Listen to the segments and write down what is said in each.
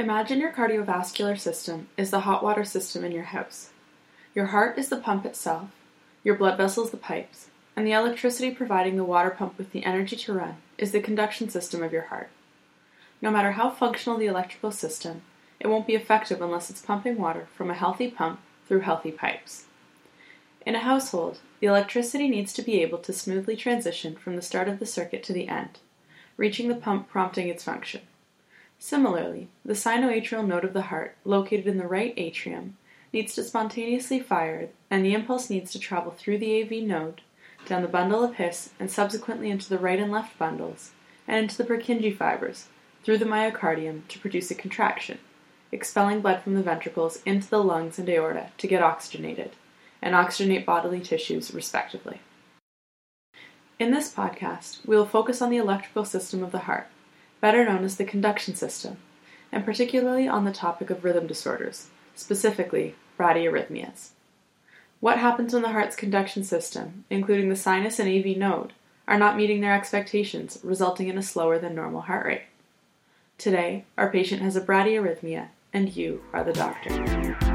Imagine your cardiovascular system is the hot water system in your house. Your heart is the pump itself, your blood vessels the pipes, and the electricity providing the water pump with the energy to run is the conduction system of your heart. No matter how functional the electrical system, it won't be effective unless it's pumping water from a healthy pump through healthy pipes. In a household, the electricity needs to be able to smoothly transition from the start of the circuit to the end, reaching the pump prompting its function. Similarly, the sinoatrial node of the heart, located in the right atrium, needs to spontaneously fire, and the impulse needs to travel through the AV node, down the bundle of His, and subsequently into the right and left bundles, and into the Purkinje fibers, through the myocardium to produce a contraction, expelling blood from the ventricles into the lungs and aorta to get oxygenated, and oxygenate bodily tissues, respectively. In this podcast, we will focus on the electrical system of the heart, better known as the conduction system, and particularly on the topic of rhythm disorders, specifically bradyarrhythmias. What happens when the heart's conduction system, including the sinus and AV node, are not meeting their expectations, resulting in a slower than normal heart rate? Today, our patient has a bradyarrhythmia, and you are the doctor.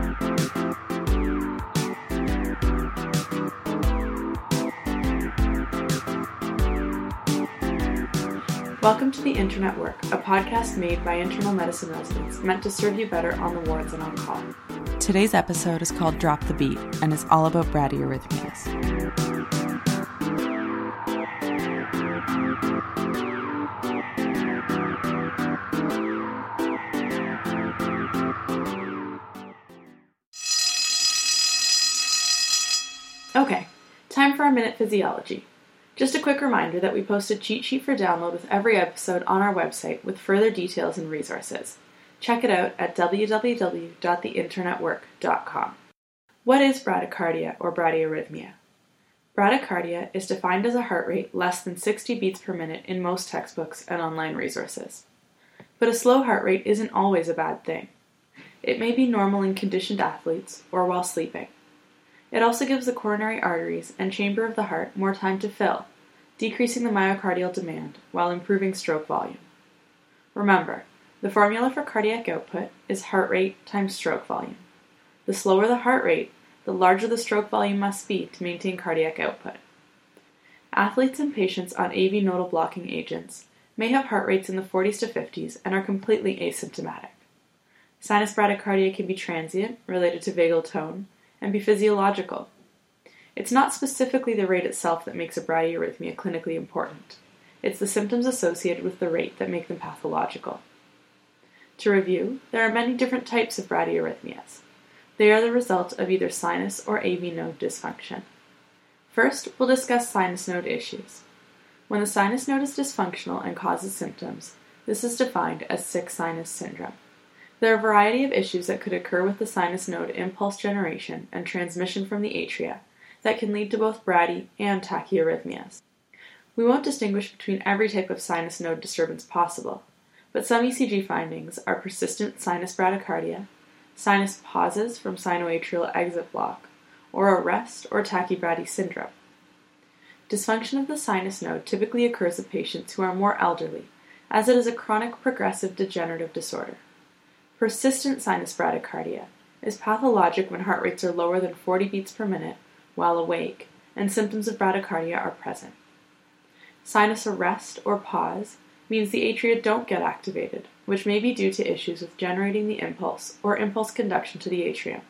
Welcome to the Intern at Work, a podcast made by internal medicine residents meant to serve you better on the wards and on call. Today's episode is called Drop the Beat and is all about bradyarrhythmias. Okay, time for our minute physiology. Just a quick reminder that we post a cheat sheet for download with every episode on our website with further details and resources. Check it out at www.theinternatwork.com. What is bradycardia or bradyarrhythmia? Bradycardia is defined as a heart rate less than 60 beats per minute in most textbooks and online resources. But a slow heart rate isn't always a bad thing. It may be normal in conditioned athletes or while sleeping. It also gives the coronary arteries and chamber of the heart more time to fill, decreasing the myocardial demand while improving stroke volume. Remember, the formula for cardiac output is heart rate times stroke volume. The slower the heart rate, the larger the stroke volume must be to maintain cardiac output. Athletes and patients on AV nodal blocking agents may have heart rates in the 40s to 50s and are completely asymptomatic. Sinus bradycardia can be transient, related to vagal tone, and be physiological. It's not specifically the rate itself that makes a bradyarrhythmia clinically important. It's the symptoms associated with the rate that make them pathological. To review, there are many different types of bradyarrhythmias. They are the result of either sinus or AV node dysfunction. First, we'll discuss sinus node issues. When the sinus node is dysfunctional and causes symptoms, this is defined as sick sinus syndrome. There are a variety of issues that could occur with the sinus node impulse generation and transmission from the atria that can lead to both brady and tachyarrhythmias. We won't distinguish between every type of sinus node disturbance possible, but some ECG findings are persistent sinus bradycardia, sinus pauses from sinoatrial exit block, or arrest or tachybrady syndrome. Dysfunction of the sinus node typically occurs in patients who are more elderly, as it is a chronic progressive degenerative disorder. Persistent sinus bradycardia is pathologic when heart rates are lower than 40 beats per minute while awake and symptoms of bradycardia are present. Sinus arrest or pause means the atria don't get activated, which may be due to issues with generating the impulse or impulse conduction to the atrium.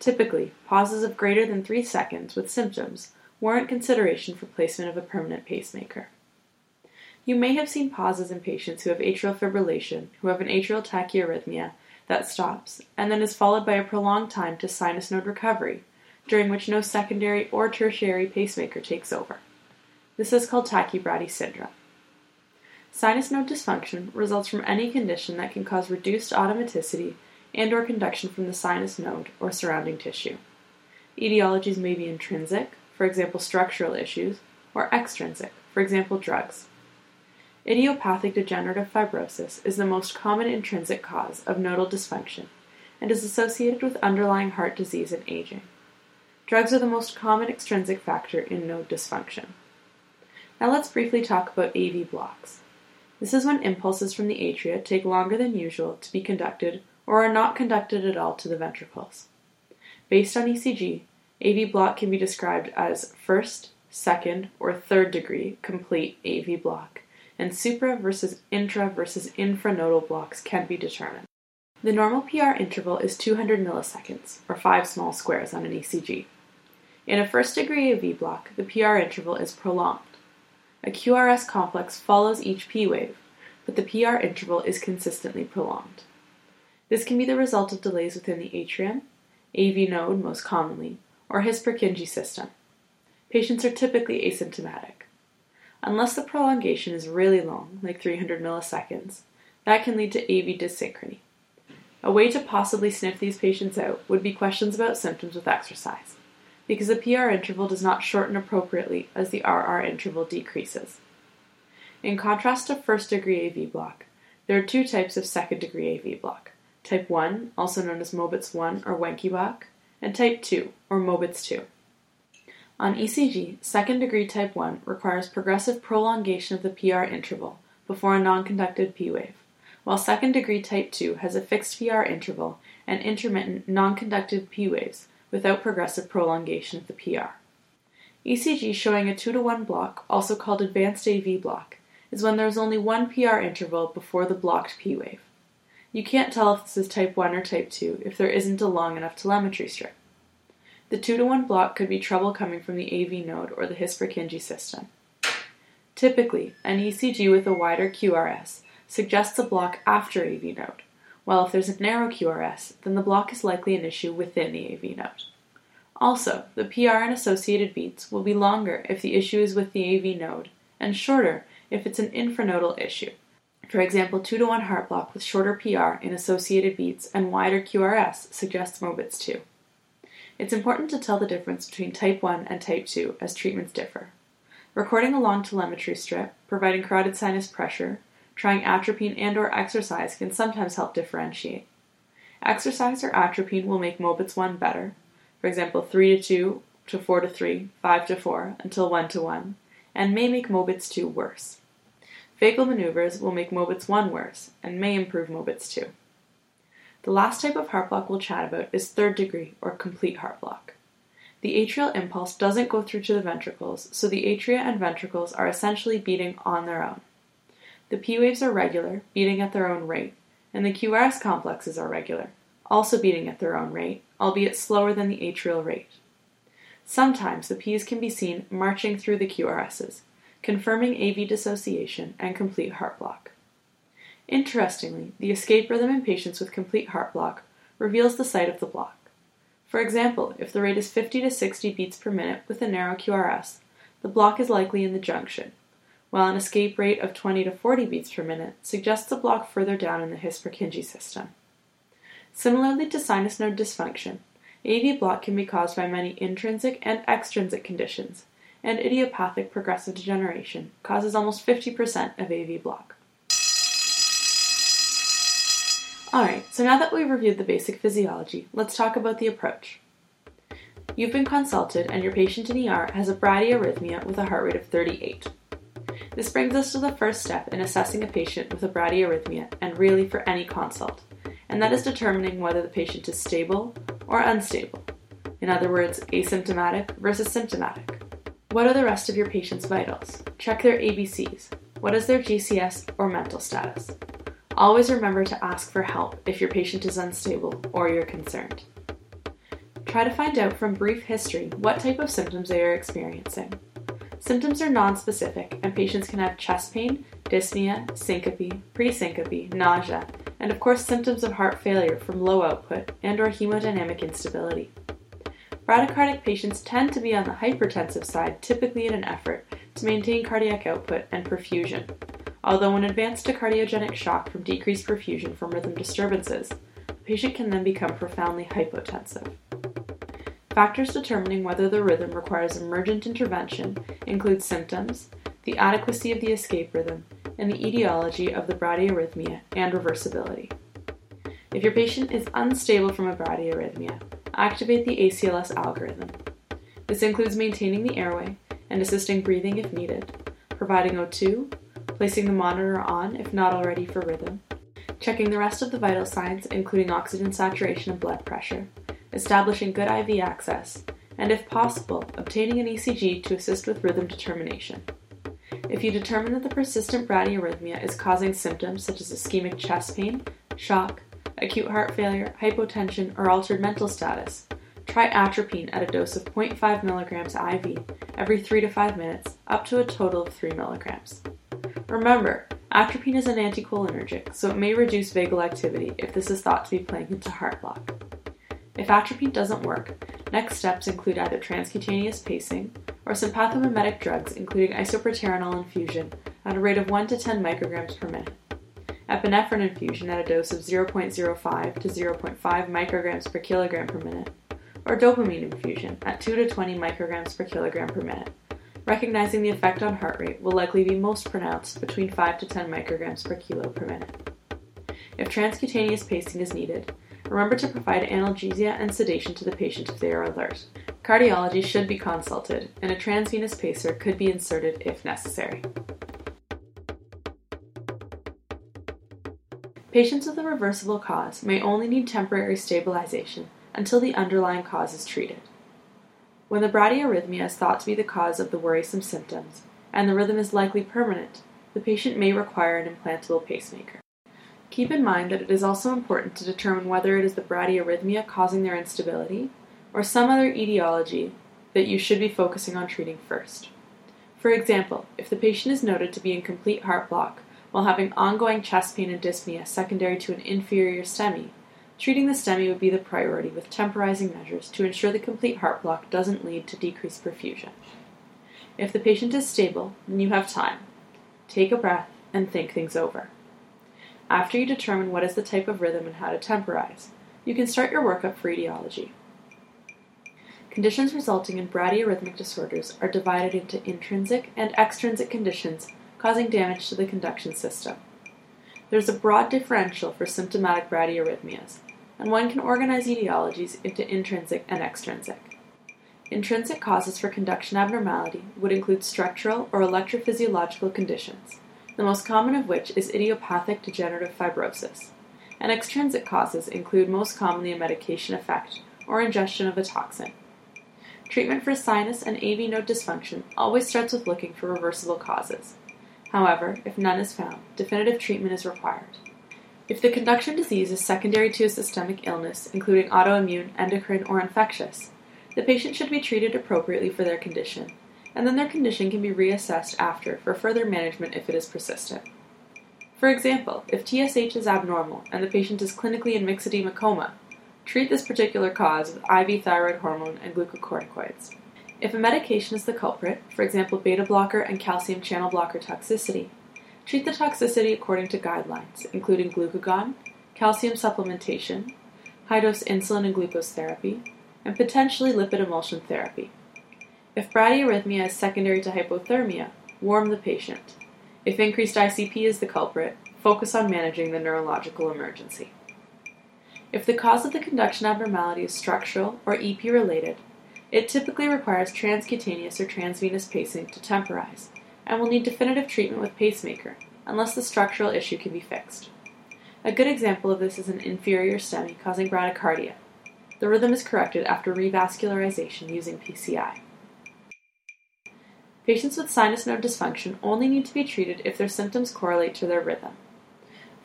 Typically, pauses of greater than 3 seconds with symptoms warrant consideration for placement of a permanent pacemaker. You may have seen pauses in patients who have atrial fibrillation, who have an atrial tachyarrhythmia that stops and then is followed by a prolonged time to sinus node recovery, during which no secondary or tertiary pacemaker takes over. This is called tachybrady syndrome. Sinus node dysfunction results from any condition that can cause reduced automaticity and or conduction from the sinus node or surrounding tissue. Etiologies may be intrinsic, for example structural issues, or extrinsic, for example drugs. Idiopathic degenerative fibrosis is the most common intrinsic cause of nodal dysfunction and is associated with underlying heart disease and aging. Drugs are the most common extrinsic factor in node dysfunction. Now let's briefly talk about AV blocks. This is when impulses from the atria take longer than usual to be conducted or are not conducted at all to the ventricles. Based on ECG, AV block can be described as first, second, or third degree complete AV block, and supra versus intra versus infranodal blocks can be determined. The normal PR interval is 200 milliseconds, or 5 small squares on an ECG. In a first degree AV block, the PR interval is prolonged. A QRS complex follows each P wave, but the PR interval is consistently prolonged. This can be the result of delays within the atrium, AV node most commonly, or His Purkinje system. Patients are typically asymptomatic. Unless the prolongation is really long, like 300 milliseconds, that can lead to AV dyssynchrony. A way to possibly sniff these patients out would be questions about symptoms with exercise because the PR interval does not shorten appropriately as the RR interval decreases. In contrast to first degree AV block, there are two types of second degree AV block type 1, also known as Mobitz 1 or Wenckebach, block, and type 2 or Mobitz 2. On ECG, second degree type 1 requires progressive prolongation of the PR interval before a non conducted P wave, while second degree type 2 has a fixed PR interval and intermittent non conductive P waves without progressive prolongation of the PR. ECG showing a 2 to 1 block, also called advanced AV block, is when there is only one PR interval before the blocked P wave. You can't tell if this is type 1 or type 2 if there isn't a long enough telemetry strip. The 2 to 1 block could be trouble coming from the AV node or the His-Purkinje system. Typically, an ECG with a wider QRS suggests a block after AV node, while if there's a narrow QRS, then the block is likely an issue within the AV node. Also, the PR and associated beats will be longer if the issue is with the AV node, and shorter if it's an infranodal issue. For example, 2 to 1 heart block with shorter PR in associated beats and wider QRS suggests Mobitz 2. It's important to tell the difference between type 1 and type 2 as treatments differ. Recording a long telemetry strip, providing carotid sinus pressure, Trying atropine and or exercise can sometimes help differentiate. Exercise or atropine will make Mobitz 1 better, for example 3 to 2 to 4 to 3, 5 to 4, until 1 to 1, and may make Mobitz 2 worse. Vagal maneuvers will make Mobitz 1 worse and may improve Mobitz 2. The last type of heart block we'll chat about is third degree or complete heart block. The atrial impulse doesn't go through to the ventricles, so the atria and ventricles are essentially beating on their own. The P waves are regular, beating at their own rate, and the QRS complexes are regular, also beating at their own rate, albeit slower than the atrial rate. Sometimes the P's can be seen marching through the QRSs, confirming AV dissociation and complete heart block. Interestingly, the escape rhythm in patients with complete heart block reveals the site of the block. For example, if the rate is 50 to 60 beats per minute with a narrow QRS, the block is likely in the junction, while an escape rate of 20 to 40 beats per minute suggests a block further down in the His-Purkinje system. Similarly to sinus node dysfunction, AV block can be caused by many intrinsic and extrinsic conditions, and idiopathic progressive degeneration causes almost 50% of AV block. Alright, so now that we've reviewed the basic physiology, let's talk about the approach. You've been consulted and your patient in ER has a bradyarrhythmia with a heart rate of 38. This brings us to the first step in assessing a patient with a bradyarrhythmia and really for any consult, and that is determining whether the patient is stable or unstable. In other words, asymptomatic versus symptomatic. What are the rest of your patient's vitals? Check their ABCs. What is their GCS or mental status? Always remember to ask for help if your patient is unstable or you're concerned. Try to find out from brief history what type of symptoms they are experiencing. Symptoms are nonspecific, and patients can have chest pain, dyspnea, syncope, presyncope, nausea, and of course symptoms of heart failure from low output and or hemodynamic instability. Bradycardic patients tend to be on the hypertensive side, typically in an effort to maintain cardiac output and perfusion. Although when advanced to cardiogenic shock from decreased perfusion from rhythm disturbances, the patient can then become profoundly hypotensive. Factors determining whether the rhythm requires emergent intervention include symptoms, the adequacy of the escape rhythm, and the etiology of the bradyarrhythmia and reversibility. If your patient is unstable from a bradyarrhythmia, activate the ACLS algorithm. This includes maintaining the airway and assisting breathing if needed, providing O2, placing the monitor on if not already for rhythm, checking the rest of the vital signs, including oxygen saturation and blood pressure, establishing good IV access, and if possible, obtaining an ECG to assist with rhythm determination. If you determine that the persistent bradyarrhythmia is causing symptoms such as ischemic chest pain, shock, acute heart failure, hypotension, or altered mental status, try atropine at a dose of 0.5 mg IV every 3 to 5 minutes, up to a total of 3 mg. Remember, atropine is an anticholinergic, so it may reduce vagal activity if this is thought to be playing into heart block. If atropine doesn't work, next steps include either transcutaneous pacing or sympathomimetic drugs, including isoproterenol infusion at a rate of 1 to 10 micrograms per minute, epinephrine infusion at a dose of 0.05 to 0.5 micrograms per kilogram per minute, or dopamine infusion at 2 to 20 micrograms per kilogram per minute. Recognizing the effect on heart rate will likely be most pronounced between 5 to 10 micrograms per kilo per minute. If transcutaneous pacing is needed, remember to provide analgesia and sedation to the patient if they are alert. Cardiology should be consulted, and a transvenous pacer could be inserted if necessary. Patients with a reversible cause may only need temporary stabilization until the underlying cause is treated. When the bradyarrhythmia is thought to be the cause of the worrisome symptoms, and the rhythm is likely permanent, the patient may require an implantable pacemaker. Keep in mind that it is also important to determine whether it is the bradyarrhythmia causing their instability or some other etiology that you should be focusing on treating first. For example, if the patient is noted to be in complete heart block while having ongoing chest pain and dyspnea secondary to an inferior STEMI, Treating the STEMI would be the priority with temporizing measures to ensure the complete heart block doesn't lead to decreased perfusion. If the patient is stable, then you have time. Take a breath and think things over. After you determine what is the type of rhythm and how to temporize, you can start your workup for etiology. Conditions resulting in bradyarrhythmic disorders are divided into intrinsic and extrinsic conditions causing damage to the conduction system. There's a broad differential for symptomatic bradyarrhythmias, and one can organize etiologies into intrinsic and extrinsic. Intrinsic causes for conduction abnormality would include structural or electrophysiological conditions, the most common of which is idiopathic degenerative fibrosis. And extrinsic causes include most commonly a medication effect or ingestion of a toxin. Treatment for sinus and AV node dysfunction always starts with looking for reversible causes. However, if none is found, definitive treatment is required. If the conduction disease is secondary to a systemic illness, including autoimmune, endocrine, or infectious, the patient should be treated appropriately for their condition, and then their condition can be reassessed after for further management if it is persistent. For example, if TSH is abnormal and the patient is clinically in myxedema coma, treat this particular cause with IV thyroid hormone and glucocorticoids. If a medication is the culprit, for example beta blocker and calcium channel blocker toxicity, Treat the toxicity according to guidelines, including glucagon, calcium supplementation, high dose insulin and glucose therapy, and potentially lipid emulsion therapy. If bradyarrhythmia is secondary to hypothermia, warm the patient. If increased ICP is the culprit, focus on managing the neurological emergency. If the cause of the conduction abnormality is structural or EP related, it typically requires transcutaneous or transvenous pacing to temporize and will need definitive treatment with pacemaker unless the structural issue can be fixed. A good example of this is an inferior STEMI causing bradycardia. The rhythm is corrected after revascularization using PCI. Patients with sinus node dysfunction only need to be treated if their symptoms correlate to their rhythm.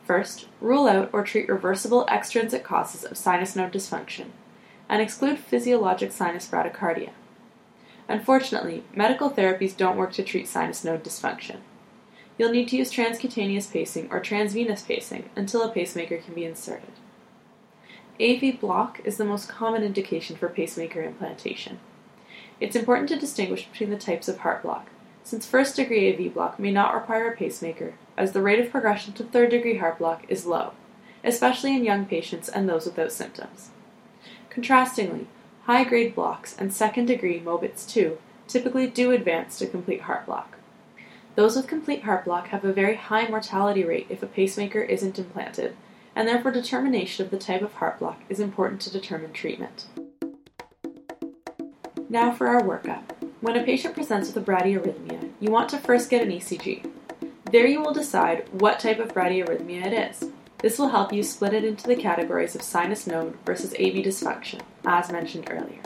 First, rule out or treat reversible extrinsic causes of sinus node dysfunction and exclude physiologic sinus bradycardia. Unfortunately, medical therapies don't work to treat sinus node dysfunction. You'll need to use transcutaneous pacing or transvenous pacing until a pacemaker can be inserted. AV block is the most common indication for pacemaker implantation. It's important to distinguish between the types of heart block, since first degree AV block may not require a pacemaker, as the rate of progression to third degree heart block is low, especially in young patients and those without symptoms. Contrastingly, High grade blocks and second degree Mobitz 2 typically do advance to complete heart block. Those with complete heart block have a very high mortality rate if a pacemaker isn't implanted, and therefore determination of the type of heart block is important to determine treatment. Now for our workup. When a patient presents with a bradyarrhythmia, you want to first get an ECG. There you will decide what type of bradyarrhythmia it is. This will help you split it into the categories of sinus node versus AV dysfunction, as mentioned earlier.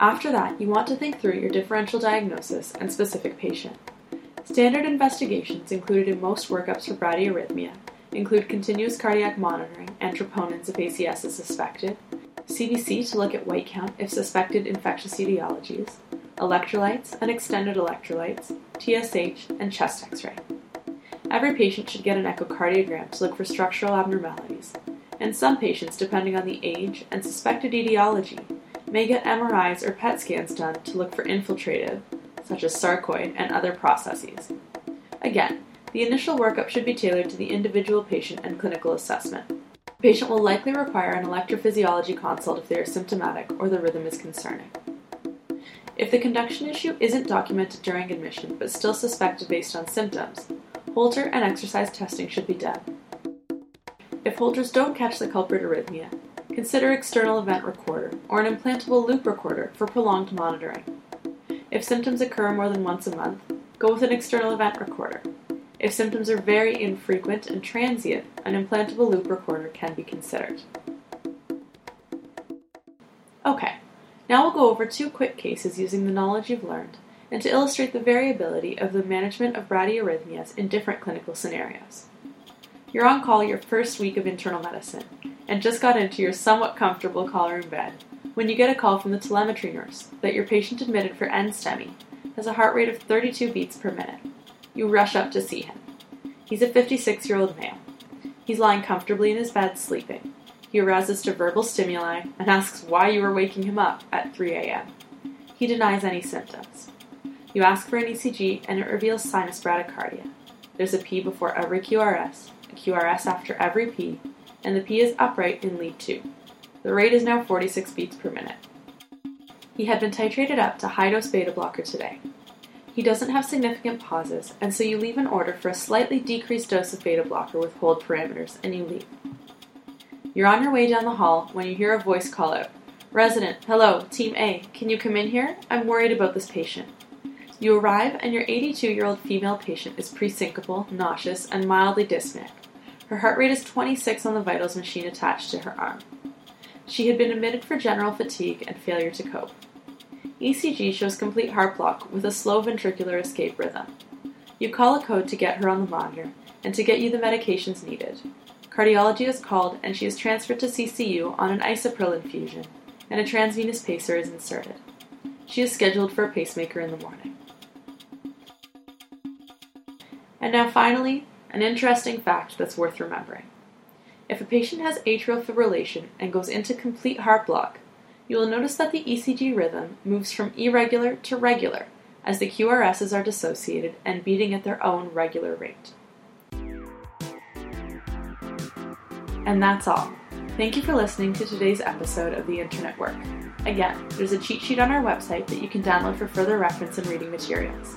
After that, you want to think through your differential diagnosis and specific patient. Standard investigations included in most workups for bradyarrhythmia include continuous cardiac monitoring and troponins if ACS is suspected, CBC to look at white count if suspected infectious etiologies, electrolytes and extended electrolytes, TSH, and chest x ray. Every patient should get an echocardiogram to look for structural abnormalities, and some patients, depending on the age and suspected etiology, may get MRIs or PET scans done to look for infiltrative, such as sarcoid and other processes. Again, the initial workup should be tailored to the individual patient and clinical assessment. The patient will likely require an electrophysiology consult if they are symptomatic or the rhythm is concerning. If the conduction issue isn't documented during admission but still suspected based on symptoms, Holter and exercise testing should be done. If Holters don't catch the culprit arrhythmia, consider external event recorder or an implantable loop recorder for prolonged monitoring. If symptoms occur more than once a month, go with an external event recorder. If symptoms are very infrequent and transient, an implantable loop recorder can be considered. Okay, now we'll go over two quick cases using the knowledge you've learned and to illustrate the variability of the management of bradyarrhythmias in different clinical scenarios. You're on call your first week of internal medicine and just got into your somewhat comfortable collar in bed when you get a call from the telemetry nurse that your patient admitted for NSTEMI has a heart rate of 32 beats per minute. You rush up to see him. He's a 56 year old male. He's lying comfortably in his bed sleeping. He arouses to verbal stimuli and asks why you are waking him up at 3 a.m. He denies any symptoms. You ask for an ECG and it reveals sinus bradycardia. There's a P before every QRS, a QRS after every P, and the P is upright in lead 2. The rate is now 46 beats per minute. He had been titrated up to high dose beta blocker today. He doesn't have significant pauses, and so you leave an order for a slightly decreased dose of beta blocker with hold parameters, and you leave. You're on your way down the hall when you hear a voice call out Resident, hello, Team A, can you come in here? I'm worried about this patient. You arrive, and your 82 year old female patient is presyncopal, nauseous, and mildly dyspneic. Her heart rate is 26 on the vitals machine attached to her arm. She had been admitted for general fatigue and failure to cope. ECG shows complete heart block with a slow ventricular escape rhythm. You call a code to get her on the monitor and to get you the medications needed. Cardiology is called and she is transferred to CCU on an Isuprel infusion, and a transvenous pacer is inserted. She is scheduled for a pacemaker in the morning. And now, finally, an interesting fact that's worth remembering. If a patient has atrial fibrillation and goes into complete heart block, you will notice that the ECG rhythm moves from irregular to regular as the QRSs are dissociated and beating at their own regular rate. And that's all. Thank you for listening to today's episode of The Intern at Work. Again, there's a cheat sheet on our website that you can download for further reference and reading materials.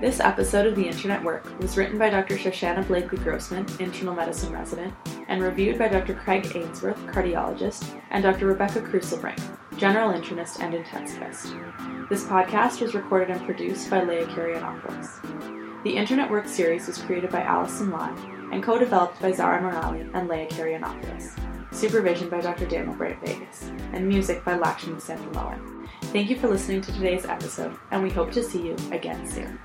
This episode of The Intern at Work was written by Dr. Shoshana Blakely Grossman, internal medicine resident, and reviewed by Dr. Craig Ainsworth, cardiologist, and Dr. Rebecca Kruisselbrink, general internist and intensivist. This podcast was recorded and produced by Leah Karianopoulos. The Intern at Work series was created by Allison Lai and co developed by Zara Morali and Leah Karianopoulos. Supervision by Dr. Daniel Brandt Vegas, and music by Lakshmi Sandaloan. Thank you for listening to today's episode, and we hope to see you again soon.